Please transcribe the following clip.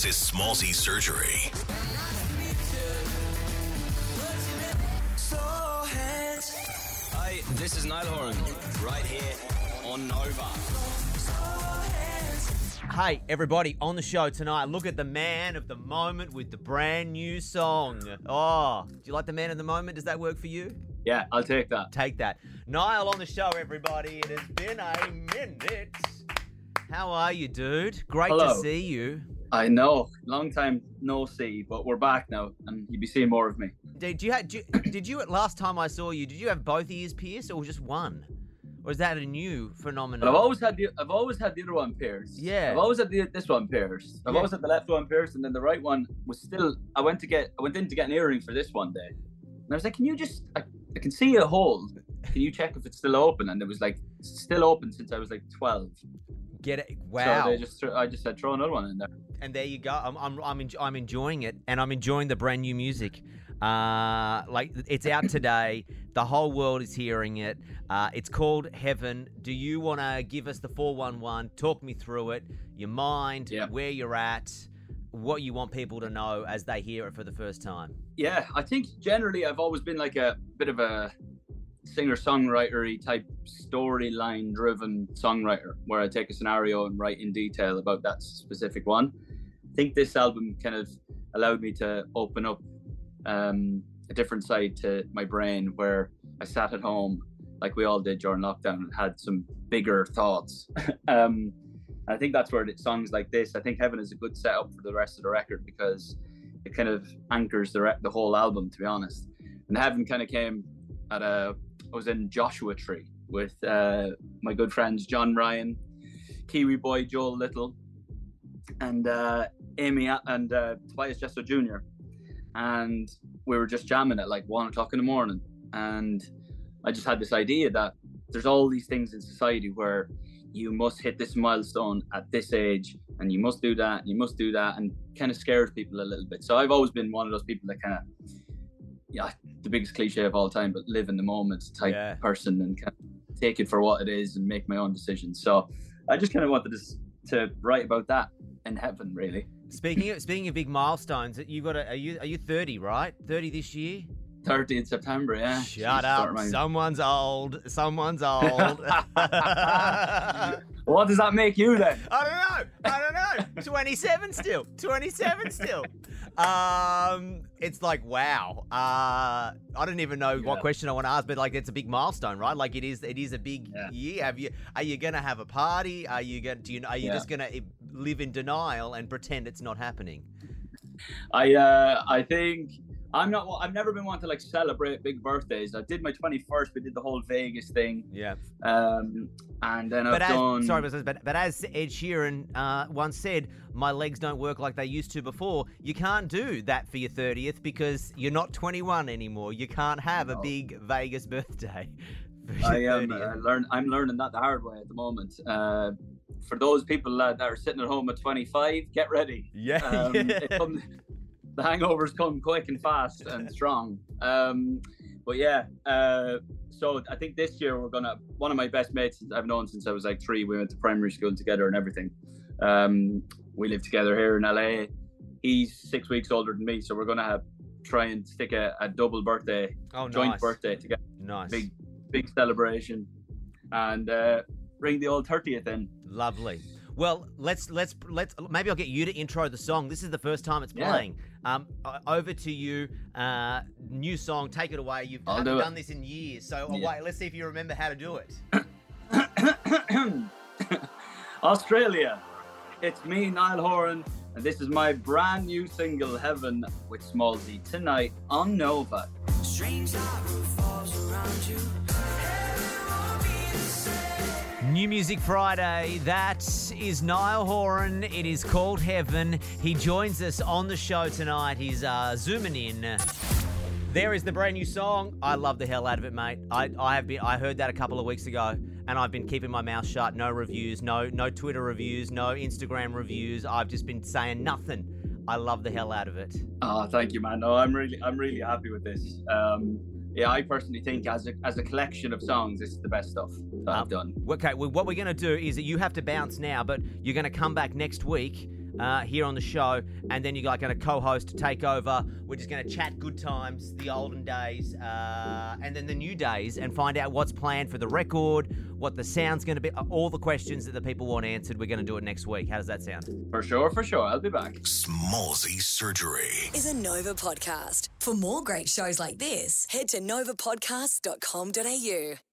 This is Smallzy Surgery. Hi, this is Niall Horan, right here on Nova. Hey, everybody, on the show tonight, look at the man of the moment with the brand new song. Oh, do you like the man of the moment? Does that work for you? Yeah, I'll take that. Take that. Niall on the show, everybody. It has been a minute. How are you, dude? Great to see you. I know, long time no see, but we're back now, and you'll be seeing more of me. Did you, ha- did you, you, last time I saw you, did you have both ears pierced or just one? Or is that a new phenomenon? But I've always had the I've always had the other one pierced. Yeah. I've always had the, this one pierced. I've Yeah. always had the left one pierced, and then the right one was still. I went to get I went in to get an earring for this one day, and I was like, "Can you just? I, I can see a hole. Can you check if it's still open?" And it was like still open since I was like twelve. Get it? Wow. So they just I just said throw another one in there. And there you go. I'm I'm I'm, enj- I'm enjoying it, and I'm enjoying the brand new music. Uh, like it's out today. The whole world is hearing it. Uh, it's called Heaven. Do you want to give us the 411? Talk me through it. Your mind, Yeah. where you're at, what you want people to know as they hear it for the first time. Yeah, I think generally I've always been like a bit of a singer songwritery type storyline driven songwriter where I take a scenario and write in detail about that specific one. I think this album kind of allowed me to open up um, a different side to my brain where I sat at home like we all did during lockdown and had some bigger thoughts. um, I think that's where the songs like this, I think Heaven is a good setup for the rest of the record because it kind of anchors the, re- the whole album, to be honest. And Heaven kind of came at a, I was in Joshua Tree with uh, my good friends John Ryan, Kiwi boy Joel Little, and uh, Amy and uh, Tobias Jesso Jr. And we were just jamming at like one o'clock in the morning. And I just had this idea that there's all these things in society where you must hit this milestone at this age and you must do that and you must do that and kind of scares people a little bit so i've always been one of those people that kind of yeah the biggest cliche of all time but live in the moment type Yeah. person and kind of take it for what it is and make my own decisions so i just kind of wanted to, to write about that in heaven really Speaking of, speaking of big milestones, you got a, are you are you 30 right? 30 this year? 30 in september yeah Shut up! Someone's old. Someone's old. what does that make you then I don't know. I don't know. 27 still. 27 still. Um, it's like wow. Uh, I don't even know what question I want to ask, but like it's a big milestone, right? Like it is. It is a big Yeah. year. Have you? Are you gonna have a party? Are you going to, Do you? Are you Yeah. just gonna eh, live in denial and pretend it's not happening? I uh, I think I'm not. I've never been one to like celebrate big birthdays. I did my 21st. We did the whole Vegas thing, Yeah. um, and then But I've as, done. sorry, but, but but as Ed Sheeran uh, once said, my legs don't work like they used to before. You can't do that for your thirtieth because you're not 21 anymore. You can't have a big Vegas birthday. I am 30th. uh, learn. I'm learning that the hard way at the moment. Uh, for those people uh, that are sitting at home at 25, get ready. yeah, Um, yeah. it comes- the hangovers come quick and fast and strong. Um, but yeah, uh, so I think this year we're gonna. One of my best mates I've known since I was like three. We went to primary school together and everything. Um, we live together here in LA. He's six weeks older than me, so we're gonna have try and stick a, a double birthday, oh, joint nice. birthday together, Nice. big big celebration, and uh, bring the old thirtieth in. Lovely. Well, let's let's let's maybe I'll get you to intro the song. This is the first time it's Yeah. playing. Um, over to you. Uh, new song. Take it away. You've I'll haven't do done this in years, so oh, Yeah. wait. Let's see if you remember how to do it. Australia. It's me, Niall Horan, and this is my brand new single, Heaven, with Smallzy, tonight on Nova. Strange sorrow falls around you. New Music Friday. That is Niall Horan. It is called Heaven. He joins us on the show tonight. He's uh, zooming in. There is the brand new song. I love the hell out of it, mate. I, I have been. I heard that a couple of weeks ago, and I've been keeping my mouth shut. No reviews. No no Twitter reviews. No Instagram reviews. I've just been saying nothing. I love the hell out of it. Oh, thank you, man. No, I'm really, I'm really happy with this. Um, yeah, I personally think as a as a collection of songs, this is the best stuff that Um, I've done. Okay, well, what we're going to do is that you have to bounce now, but you're going to come back next week uh, here on the show, and then you're like going to co-host, take over. We're just going to chat good times, the olden days, uh, and then the new days, and find out what's planned for the record, what the sound's going to be, all the questions that the people want answered. We're going to do it next week. How does that sound? For sure, for sure. I'll be back. Smallzy Surgery. is a Nova podcast. For more great shows like this, head to novapodcast.com.au.